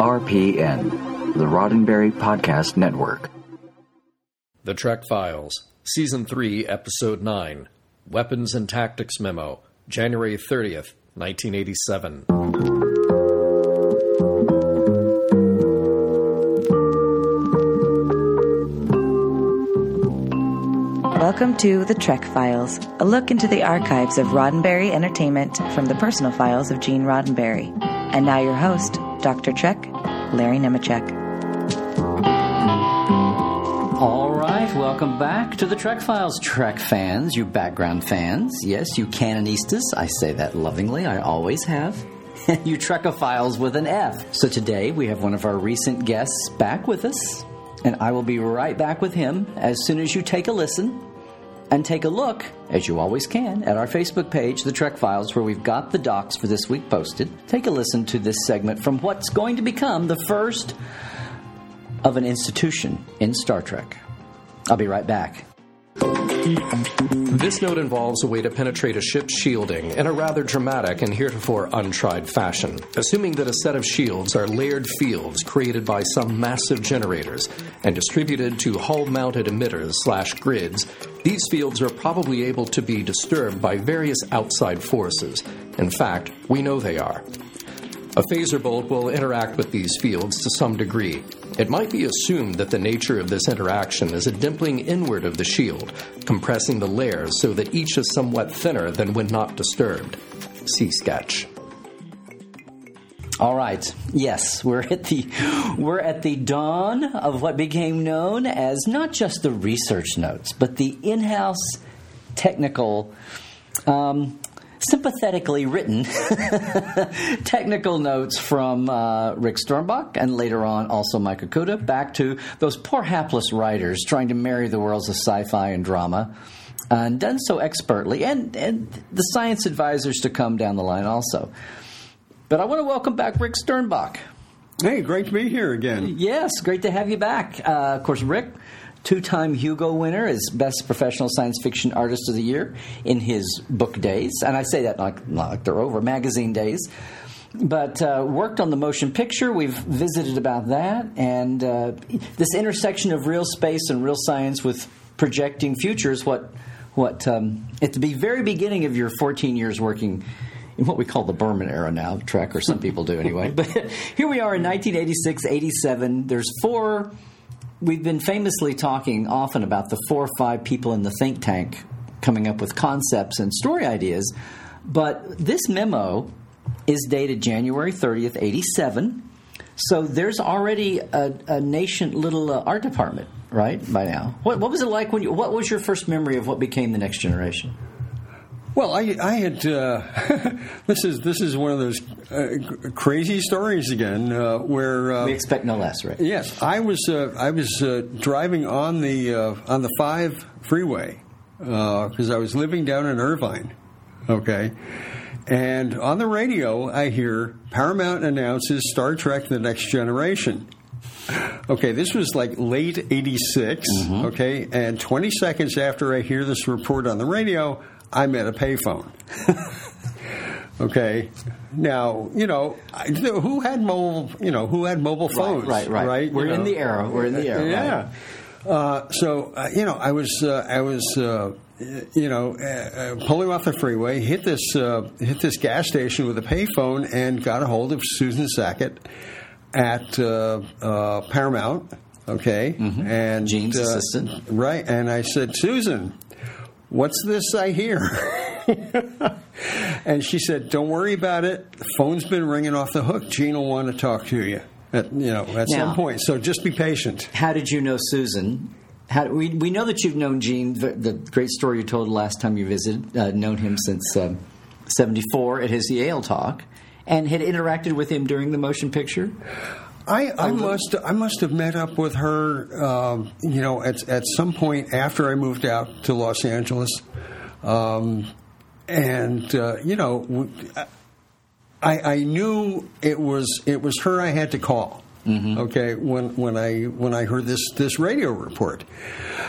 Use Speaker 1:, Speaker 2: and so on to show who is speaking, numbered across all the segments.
Speaker 1: RPN, the Roddenberry Podcast Network.
Speaker 2: The Trek Files, Season 3, Episode 9 Weapons and Tactics Memo, January 30th, 1987.
Speaker 3: Welcome to The Trek Files, a look into the archives of Roddenberry Entertainment from the personal files of Gene Roddenberry. And now your host, Dr. Trek, Larry Nemecek.
Speaker 4: All right, welcome back to the Trek Files, Trek fans, you background fans. Yes, you canonistas. I say that lovingly, I always have. you Trekophiles with an F. So today we have one of our recent guests back with us, and I will be right back with him as soon as you take a listen and take a look, as you always can, at our Facebook page, The Trek Files, where we've got the docs for this week posted. Take a listen to this segment from what's going to become the first of an institution in Star Trek. I'll be right back.
Speaker 2: This note involves a way to penetrate a ship's shielding in a rather dramatic and heretofore untried fashion. Assuming that a set of shields are layered fields created by some massive generators and distributed to hull mounted emitters slash grids, these fields are probably able to be disturbed by various outside forces. In fact, we know they are. A phaser bolt will interact with these fields to some degree. It might be assumed that the nature of this interaction is a dimpling inward of the shield, compressing the layers so that each is somewhat thinner than when not disturbed. See sketch.
Speaker 4: All right. Yes, we're at the we're at the dawn of what became known as not just the research notes, but the in-house technical um, sympathetically written technical notes from uh, Rick Sternbach and later on also Mike Okuda back to those poor hapless writers trying to marry the worlds of sci-fi and drama and done so expertly and, and the science advisors to come down the line also. But I want to welcome back Rick Sternbach.
Speaker 5: Hey, great to be here again.
Speaker 4: Yes, great to have you back. Uh, of course, Rick, two time Hugo winner as Best Professional Science Fiction Artist of the Year in his book days. And I say that like, not like they're over, magazine days. But uh, worked on the motion picture. We've visited about that. And uh, this intersection of real space and real science with projecting futures, what, what um, at the very beginning of your 14 years working in what we call the Berman era now, Trek, or some people do anyway. But here we are in 1986, 87. There's four we've been famously talking often about the four or five people in the think tank coming up with concepts and story ideas, but this memo is dated January 30th, 87. So there's already a, a nascent little uh, art department, right, by now. What, what was it like when you, what was your first memory of what became the next generation?
Speaker 5: Well, I, I had uh, this is this is one of those uh, crazy stories again uh, where uh,
Speaker 4: we expect no less, right?
Speaker 5: Yes, I was uh, I was uh, driving on the on the five freeway because I was living down in Irvine, okay, and on the radio I hear Paramount announces Star Trek: The Next Generation. Okay, this was like late '86. Mm-hmm. Okay, and 20 seconds after I hear this report on the radio, I'm at a payphone. okay. Now, you know, who had mobile, you know, who had mobile phones?
Speaker 4: Right, right. right?
Speaker 5: right?
Speaker 4: We're
Speaker 5: you
Speaker 4: in
Speaker 5: know?
Speaker 4: the era. We're in the era.
Speaker 5: Yeah.
Speaker 4: Right.
Speaker 5: Uh, so, uh, you know, I was, uh, I was, uh, you know, uh, pulling off the freeway, hit this, uh, hit this gas station with a payphone, and got a hold of Susan Sackett at Paramount. Okay,
Speaker 4: mm-hmm.
Speaker 5: and
Speaker 4: Gene's assistant,
Speaker 5: right? And I said, Susan, what's this I hear? and she said, don't worry about it. The phone's been ringing off the hook. Gene will want to talk to you at, you know, at
Speaker 4: now,
Speaker 5: some point. So just be patient.
Speaker 4: How did you know Susan? How, we, we know that you've known Gene, the, the great story you told last time you visited, uh, known him since um, 74 at his Yale talk, and had interacted with him during the motion picture.
Speaker 5: I, I must I must have met up with her, um, you know, at at some point after I moved out to Los Angeles, um, and uh, you know, I, I knew it was it was her I had to call.
Speaker 4: Mm-hmm.
Speaker 5: Okay, when when I when I heard this this radio report,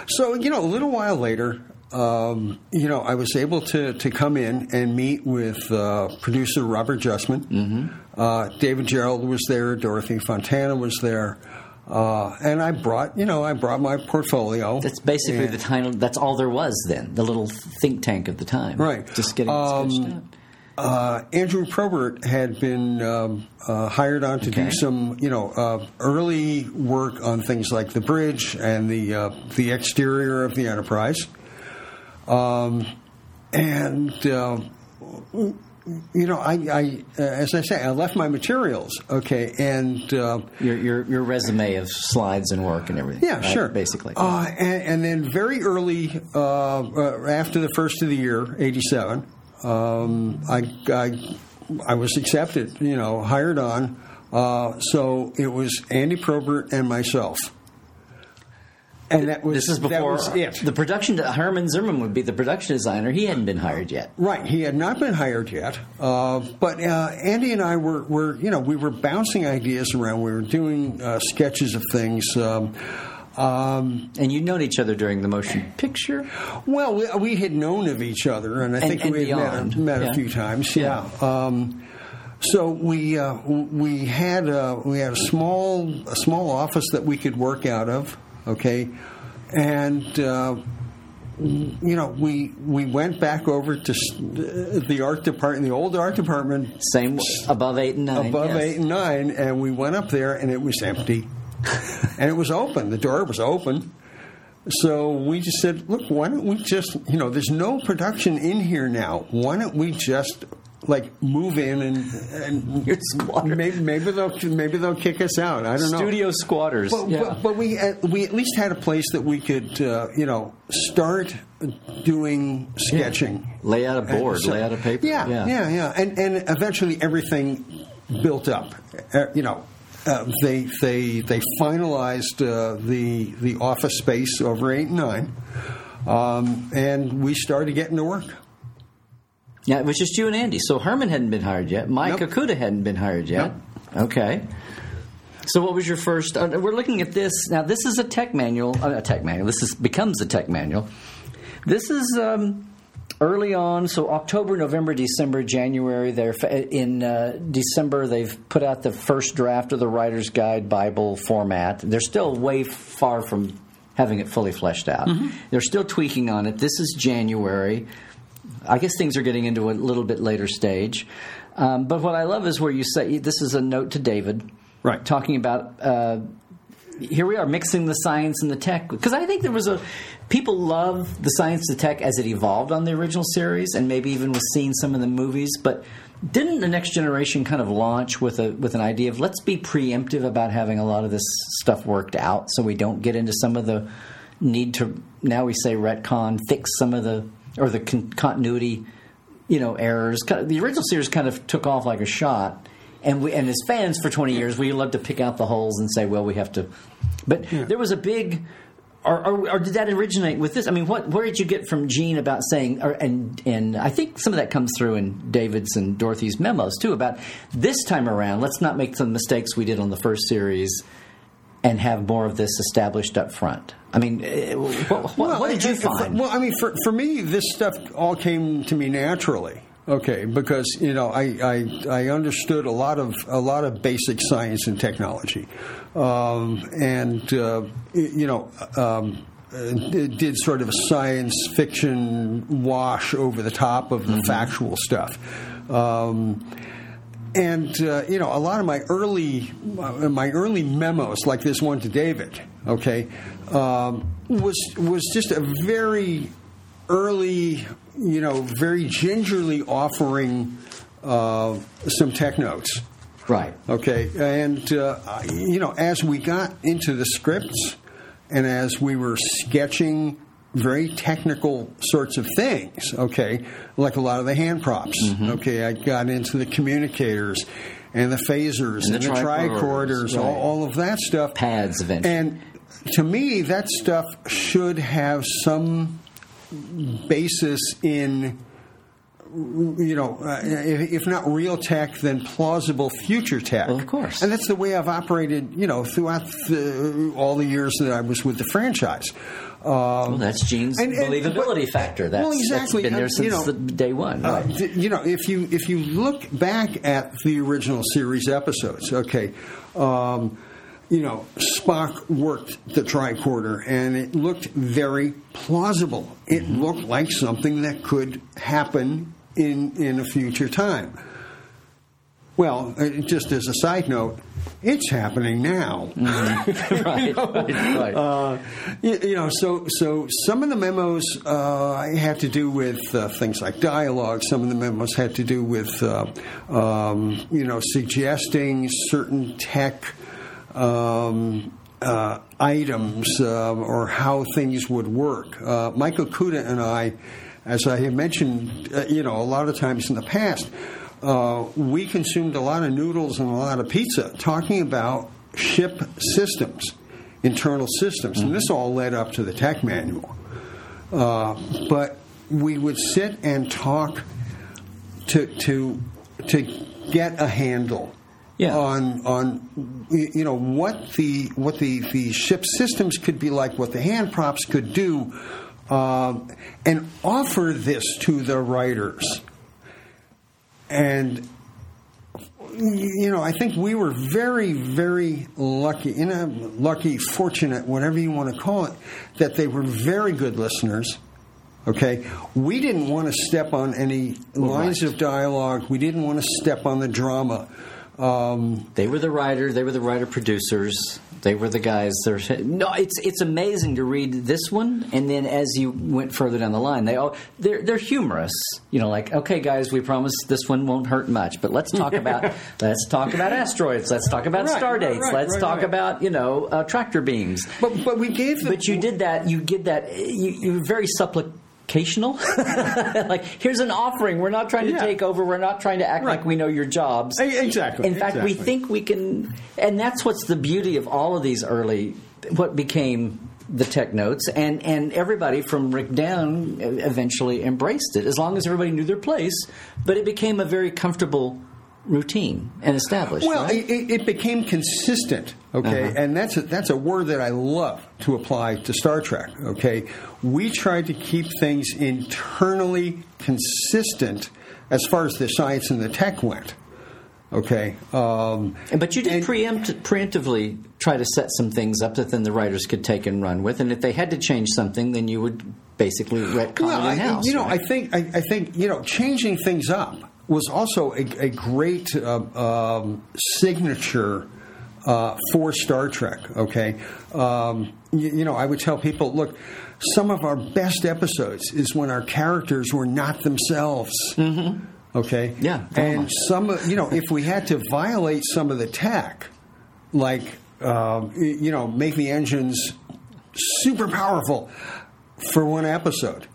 Speaker 5: so you know, a little while later, um, you know, I was able to, to come in and meet with uh, producer Robert Justman.
Speaker 4: Mm-hmm.
Speaker 5: Uh, David Gerrold was there. Dorothy Fontana was there. Uh, and I brought, you know, I brought my portfolio.
Speaker 4: That's basically
Speaker 5: And-
Speaker 4: the title. That's all there was then. The little think tank of the time.
Speaker 5: Right.
Speaker 4: Just getting
Speaker 5: Um, uh, Andrew Probert had been um, uh, hired on to
Speaker 4: Okay.
Speaker 5: do some, you know, uh, early work on things like the bridge and the uh, the exterior of the Enterprise. Um, and uh, you know, I, I uh, as I say, I left my materials, okay, and. Uh,
Speaker 4: Your, your your resume of slides and work and everything.
Speaker 5: yeah,
Speaker 4: right?
Speaker 5: sure.
Speaker 4: Basically.
Speaker 5: Uh, and, and then very early, uh, uh, after the first of the year, 87, um, I, I, I was accepted, you know, hired on. Uh, so it was Andy Probert and myself. And that was
Speaker 4: this is before the production. Herman Zimmerman would be the production designer. He hadn't been hired yet.
Speaker 5: Right, he had not been hired yet, uh, but uh, Andy and I were, were, you know, we were bouncing ideas around. We were doing uh, sketches of things. Um, um,
Speaker 4: And you'd known each other during the motion picture.
Speaker 5: Well, we, we had known of each other, and I
Speaker 4: And-
Speaker 5: think
Speaker 4: and
Speaker 5: we had met, met
Speaker 4: Yeah.
Speaker 5: a few times. Yeah. Um, so we uh, we had uh, we had a small a small office that we could work out of. Okay, and. Uh, you know, we we went back over to the art department, the old art department,
Speaker 4: Same above eight and nine.
Speaker 5: above
Speaker 4: yes.
Speaker 5: eight and nine, and we went up there, and it was empty, and it was open. The door was open. So we just said, look, why don't we just, you know, there's no production in here now. Why don't we just like move in and and
Speaker 4: You're
Speaker 5: maybe maybe they'll maybe they'll kick us out. I don't know.
Speaker 4: Studio squatters.
Speaker 5: But,
Speaker 4: yeah.
Speaker 5: but, but we at, we at least had a place that we could uh, you know start doing sketching.
Speaker 4: lay out a board,
Speaker 5: so-
Speaker 4: lay out a paper.
Speaker 5: Yeah, yeah, yeah, and and eventually everything built up. Uh, you know, uh, they they they finalized uh, the the office space over eight and nine, um, and we started getting to work.
Speaker 4: Yeah, it was just you and Andy. So Herman hadn't been hired yet. Mike
Speaker 5: Nope.
Speaker 4: Okuda hadn't been hired yet. Okay. So what was your first? Uh, we're looking at this now. This is a tech manual. Uh, a tech manual. This is becomes a tech manual. This is um, early on. So October, November, December, January. They're in uh, December. They've put out the first draft of the Writer's Guide Bible format. They're still way far from having it fully fleshed out. They're still tweaking on it. This is January. I guess things are getting into a little bit later stage. Um, but what I love is where you say this is a note to David,
Speaker 5: Right.
Speaker 4: Talking about uh, here we are mixing the science and the tech because I think there was a people love the science and tech as it evolved on the original series and maybe even was seeing some in the movies, but. Didn't the next generation kind of launch with a with an idea of let's be preemptive about having a lot of this stuff worked out so we don't get into some of the need to now we say retcon fix some of the or the con- continuity you know errors. Kind of- The original series kind of took off like a shot, and we and as fans for twenty years, we love to pick out the holes and say, well, we have to. But there was a big. Or, or, or did that originate with this? I mean, what where did you get from Gene about saying? Or, and and I think some of that comes through in David's and Dorothy's memos too about this time around. Let's not make some mistakes we did on the first series, and have more of this established up front. I mean, eh, what, what, what did you find?
Speaker 5: Well, I mean, for, for me, this stuff all came to me naturally. Okay, because you know I, I I understood a lot of a lot of basic science and technology, um, and uh, you know um, uh, did sort of a science fiction wash over the top of the factual stuff. Um, and uh, you know a lot of my early uh, my early memos like this one to david okay um, was was just a very early you know very gingerly offering uh, some tech notes
Speaker 4: right.
Speaker 5: Okay, and uh, you know, as we got into the scripts, and as we were sketching very technical sorts of things, okay, like a lot of the hand props.
Speaker 4: Mm-hmm.
Speaker 5: Okay, I got into the communicators and the phasers
Speaker 4: And
Speaker 5: and,
Speaker 4: the
Speaker 5: the,
Speaker 4: tricorders,
Speaker 5: tricorders,
Speaker 4: right.
Speaker 5: all, all of that stuff.
Speaker 4: Pads eventually.
Speaker 5: And to me, that stuff should have some basis in you know, uh, if, not real tech, then plausible future tech.
Speaker 4: Well, of course.
Speaker 5: And that's the way I've operated, you know, throughout the, all the years that I was with the franchise. Um,
Speaker 4: Well, that's Gene's
Speaker 5: and- and-
Speaker 4: believability
Speaker 5: but-
Speaker 4: factor. That's,
Speaker 5: well, exactly.
Speaker 4: that's been there
Speaker 5: Uh, you
Speaker 4: since
Speaker 5: know,
Speaker 4: the day one.
Speaker 5: uh,
Speaker 4: Right.
Speaker 5: th- you know, if you if you look back at the original series episodes, okay, um, you know, Spock worked the tricorder, and it looked very plausible. It
Speaker 4: Mm-hmm.
Speaker 5: looked like something that could happen in in a future time. Well, uh, just as a side note, it's happening now.
Speaker 4: right, right, right.
Speaker 5: Uh, you, you know, so so some of the memos uh, had to do with uh, things like dialogue. Some of the memos had to do with uh, um, you know suggesting certain tech um, uh, items uh, or how things would work. Uh, Michael Okuda and I, as I have mentioned, uh, you know, a lot of times in the past. Uh, we consumed a lot of noodles and a lot of pizza talking about ship systems internal systems. And this all led up to the tech manual. Uh, but we would sit and talk to to to get a handle
Speaker 4: Yeah.
Speaker 5: on on you know what the what the, the ship systems could be like, what the hand props could do, um, and offer this to the writers. And you know, I think we were very, very lucky, in a lucky, fortunate, whatever you want to call it, that they were very good listeners. Okay, we didn't want to step on any lines of dialogue. We didn't want to step on the drama. Um,
Speaker 4: They were the writer. They were the writer producers. They were the guys. That no, it's it's amazing to read this one, and then as you went further down the line, they all they're they're humorous. You know, like okay, guys, we promise this one won't hurt much, but let's talk about let's talk about asteroids. Let's talk about
Speaker 5: Right,
Speaker 4: star dates.
Speaker 5: right,
Speaker 4: let's
Speaker 5: right,
Speaker 4: talk
Speaker 5: right.
Speaker 4: about you know uh, tractor beams.
Speaker 5: but but we gave them.
Speaker 4: But you did that. You did that. You, you were very supplicational. like here's an offering. We're not trying to
Speaker 5: Yeah.
Speaker 4: take over. We're not trying to act
Speaker 5: Right.
Speaker 4: like we know your jobs.
Speaker 5: Exactly,
Speaker 4: In fact, we think we can, and that's what's the beauty of all of these early, what became the tech notes, and and everybody from Rick down eventually embraced it, as long as everybody knew their place. But it became a very comfortable routine and established.
Speaker 5: Well,
Speaker 4: right?
Speaker 5: it, it became consistent, okay,
Speaker 4: Uh-huh.
Speaker 5: and that's a, that's a word that I love to apply to Star Trek. Okay, we tried to keep things internally consistent as far as the science and the tech went. Okay, um,
Speaker 4: But you did
Speaker 5: and-
Speaker 4: preempt, preemptively try to set some things up that then the writers could take and run with, and if they had to change something, then you would basically retcon
Speaker 5: well,
Speaker 4: it
Speaker 5: I,
Speaker 4: in house.
Speaker 5: you know,
Speaker 4: right?
Speaker 5: I think I, I think you know changing things up was also a, a great uh, um, signature uh, for Star Trek. Okay, um, you, you know, I would tell people, look, some of our best episodes is when our characters were not themselves. Mm-hmm. Okay,
Speaker 4: Yeah,
Speaker 5: and some, you know, if we had to violate some of the tech, like um, you know, make the engines super powerful for one episode.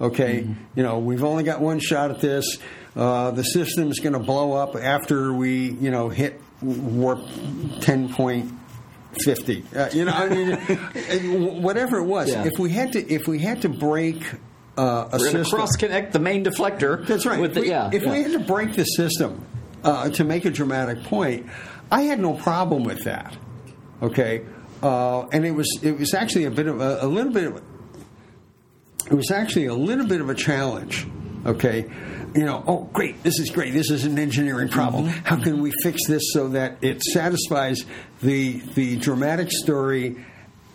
Speaker 5: Okay, you know, we've only got one shot at this. Uh, the system's going to blow up after we, you know, hit warp ten point fifty. Uh, you know, I mean, whatever it was.
Speaker 4: Yeah.
Speaker 5: If we had to, if we had to break uh, a
Speaker 4: We're
Speaker 5: system,
Speaker 4: cross connect the main deflector.
Speaker 5: that's right.
Speaker 4: With the,
Speaker 5: If we-
Speaker 4: yeah,
Speaker 5: if
Speaker 4: yeah.
Speaker 5: we had to break the system uh, to make a dramatic point, I had no problem with that. Okay, uh, and it was it was actually a bit of a, a little bit of it was actually a little bit of a challenge. Okay, you know, oh great, this is great. This is an engineering problem.
Speaker 4: Mm-hmm.
Speaker 5: How can we fix this so that it satisfies the the dramatic story?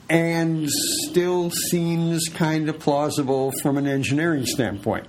Speaker 5: And still seems kind of plausible from an engineering standpoint.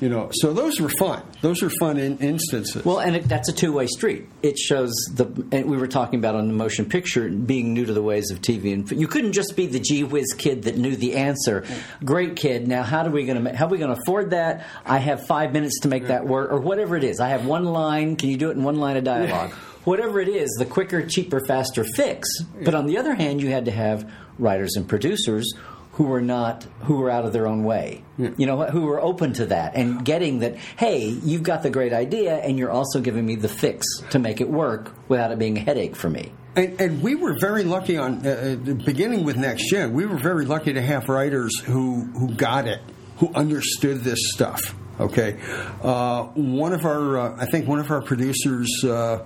Speaker 5: You know, so those were fun. Those are fun in, instances.
Speaker 4: Well, and it, that's a two-way street. It shows the, and we were talking about on the motion picture being new to the ways of TV, and you couldn't just be the gee whiz kid that knew the answer. Great kid. Now, how do we going to how are we going to afford that? I have five minutes to make that work, or whatever it is. I have one line. Can you do it in one line of dialogue? Whatever it is, the quicker, cheaper, faster fix. But on the other hand, you had to have writers and producers who were not who were out of their own way. You know, who were open to that and getting that. Hey, you've got the great idea, and you're also giving me the fix to make it work without it being a headache for me.
Speaker 5: And, and we were very lucky on uh, uh, beginning with Next Gen. We were very lucky to have writers who who got it, who understood this stuff. Okay, uh, one of our, uh, I think one of our producers, uh,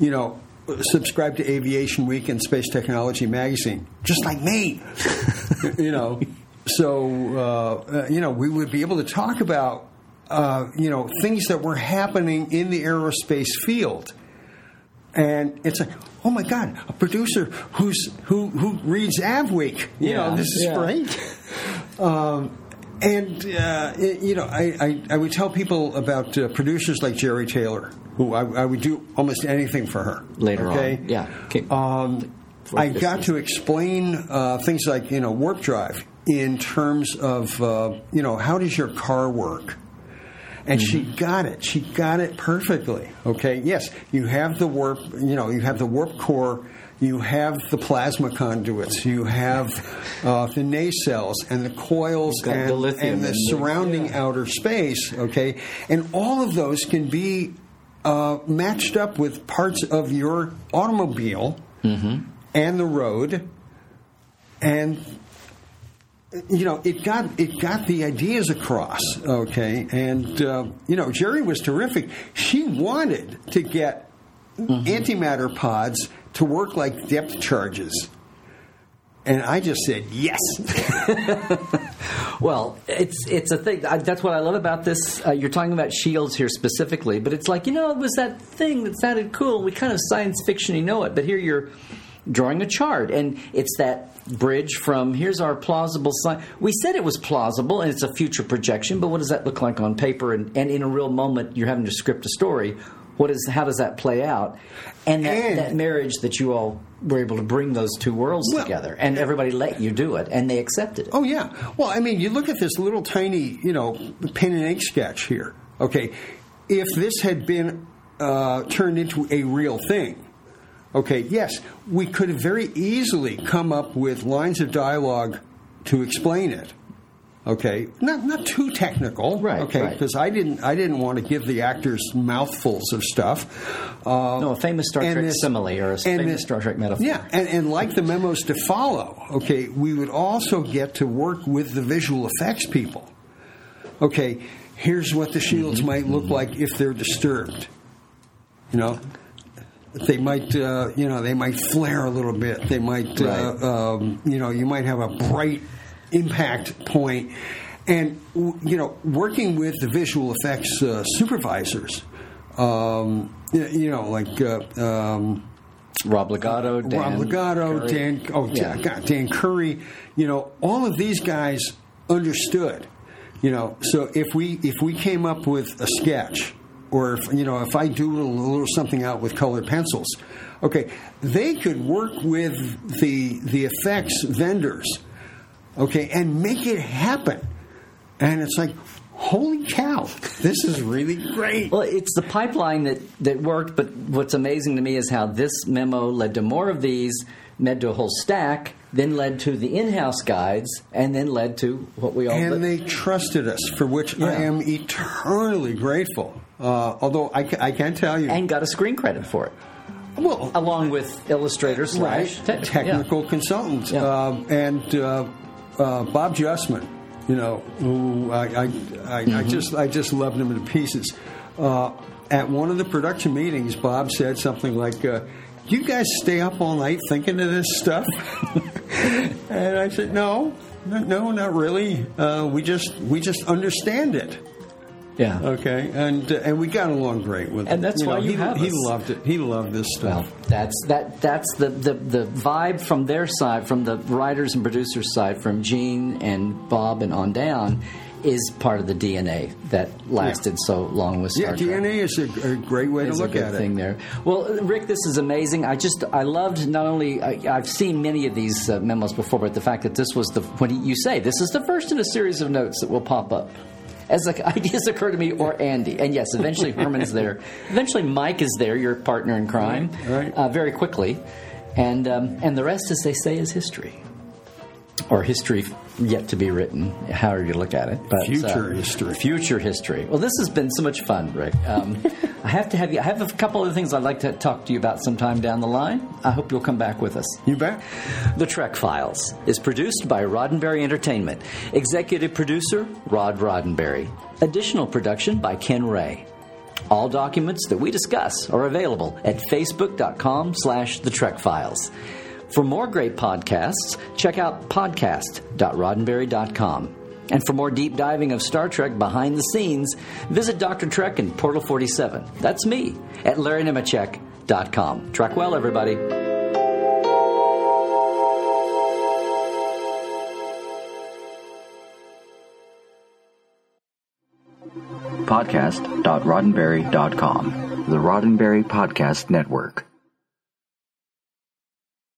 Speaker 5: you know, subscribed to Aviation Week and Space Technology magazine, just like me. you know, so uh, uh, you know we would be able to talk about uh, you know things that were happening in the aerospace field, and it's like, oh my god, a producer who's who who reads Avweek. You know, this is
Speaker 4: yeah.
Speaker 5: great. Um, and uh, it- you know, I, I, I would tell people about uh, producers like Jeri Taylor, who I, I would do almost anything for her.
Speaker 4: Later on.
Speaker 5: okay?
Speaker 4: Yeah. Okay.
Speaker 5: Um, I got to explain uh, things like you know warp drive in terms of uh, you know how does your car work. And she
Speaker 4: Mm-hmm.
Speaker 5: got it. She got it perfectly. Okay. Yes, you have the warp. You know, you have the warp core. You have the plasma conduits. You have uh, the nacelles and the coils and
Speaker 4: the lithium
Speaker 5: and the
Speaker 4: and the-
Speaker 5: surrounding
Speaker 4: yeah.
Speaker 5: outer space. Okay, and all of those can be uh, matched up with parts of your automobile
Speaker 4: Mm-hmm.
Speaker 5: and the road, and you know it got it got the ideas across. Okay, and uh, you know Jeri was terrific. She wanted to get
Speaker 4: Mm-hmm.
Speaker 5: antimatter pods to work like depth charges. And I just said yes.
Speaker 4: Well, it's it's a thing. I, that's what I love about this. Uh, you're talking about shields here specifically, but it's like you know, it was that thing that sounded cool. We kind of science fiction, you know it, but here you're drawing a chart, and it's that bridge from here's our plausible. We said it was plausible, and it's a future projection, but what does that look like on paper? And, and in a real moment, you're having to script a story. What is how does that play out? And that,
Speaker 5: And-
Speaker 4: that marriage that you all were able to bring those two worlds
Speaker 5: Well,
Speaker 4: together, and everybody let you do it, and they accepted it.
Speaker 5: Oh yeah. Well, I mean, you look at this little tiny, you know, pen and ink sketch here. Okay, if this had been uh, turned into a real thing, okay, yes, we could have very easily come up with lines of dialogue to explain it. Okay, not not too technical,
Speaker 4: Right,
Speaker 5: Okay,
Speaker 4: right.
Speaker 5: because I didn't I didn't want to give the actors mouthfuls of stuff. Uh,
Speaker 4: No, a famous Star Trek
Speaker 5: this-
Speaker 4: simile or a famous
Speaker 5: this-
Speaker 4: Star Trek metaphor.
Speaker 5: Yeah, and, and like the memos to follow, okay, we would also get to work with the visual effects people. Okay, here's what the shields might look like if they're disturbed. You know, they might, uh, you know, they might flare a little bit. They might,
Speaker 4: Right.
Speaker 5: uh, um, you know, you might have a bright impact point. And you know, working with the visual effects uh, supervisors, um, you know, like uh, um,
Speaker 4: Rob Legato, Dan
Speaker 5: Rob Legato,
Speaker 4: Curry.
Speaker 5: Dan, oh
Speaker 4: Yeah.
Speaker 5: God, Dan Curry, you know, all of these guys understood. You know, so if we if we came up with a sketch, or if you know, if I do a little something out with colored pencils, okay, they could work with the the effects vendors, okay, and make it happen. And it's like, holy cow, this is really great.
Speaker 4: Well, it's the pipeline that, that worked, but what's amazing to me is how this memo led to more of these, led to a whole stack, then led to the in house guides, and then led to what we all
Speaker 5: and they trusted us, for which I am eternally grateful. Uh, although I, I can tell you,
Speaker 4: and got a screen credit for it,
Speaker 5: well,
Speaker 4: along with illustrator
Speaker 5: right,
Speaker 4: slash tech-
Speaker 5: technical consultant,
Speaker 4: Yeah.
Speaker 5: um, and uh, uh, Bob Justman, you know, who I, I, I, I
Speaker 4: Mm-hmm.
Speaker 5: just I just loved him to pieces. Uh, at one of the production meetings, Bob said something like. Uh, do you guys stay up all night thinking of this stuff? and I said, no, no, no, not really. Uh, we just we just understand it.
Speaker 4: Yeah. yeah.
Speaker 5: Okay, and uh, and we got along great with him.
Speaker 4: And that's why you
Speaker 5: he,
Speaker 4: have
Speaker 5: he
Speaker 4: us.
Speaker 5: loved it. He loved this stuff.
Speaker 4: Well, that's that. That's the, the the vibe from their side, from the writers and producers side, from Gene and Bob and on down, is part of the DNA that lasted so long with
Speaker 5: yeah,
Speaker 4: Star Trek.
Speaker 5: DNA is a, a great way to
Speaker 4: is
Speaker 5: look
Speaker 4: a good
Speaker 5: at
Speaker 4: thing
Speaker 5: it.
Speaker 4: there. Well, Rick, this is amazing. I just I loved not only I, I've seen many of these uh, memos before, but the fact that this was the when you say this is the first in a series of notes that will pop up. As like, ideas occur to me, or Andy, and yes, eventually Herman's there. Eventually, Mike is there, your partner in crime,
Speaker 5: Right.
Speaker 4: Uh, very quickly, and um, and the rest, as they say, is history. Or history yet to be written, however you look at it. But,
Speaker 5: Future history.
Speaker 4: Future history. Well, this has been so much fun, Rick. Um, I have to have you. I have a couple of things I'd like to talk to you about sometime down the line. I hope you'll come back with us.
Speaker 5: You bet.
Speaker 4: The Trek Files is produced by Roddenberry Entertainment. Executive producer Rod Roddenberry. Additional production by Ken Ray. All documents that we discuss are available at facebook.com slash the Trek Files. For more great podcasts, check out podcast.roddenberry.com. And for more deep diving of Star Trek behind the scenes, visit Dr. Trek in Portal 47. That's me at LarryNemecek.com. Trek well, everybody.
Speaker 1: Podcast.roddenberry.com. The Roddenberry Podcast Network.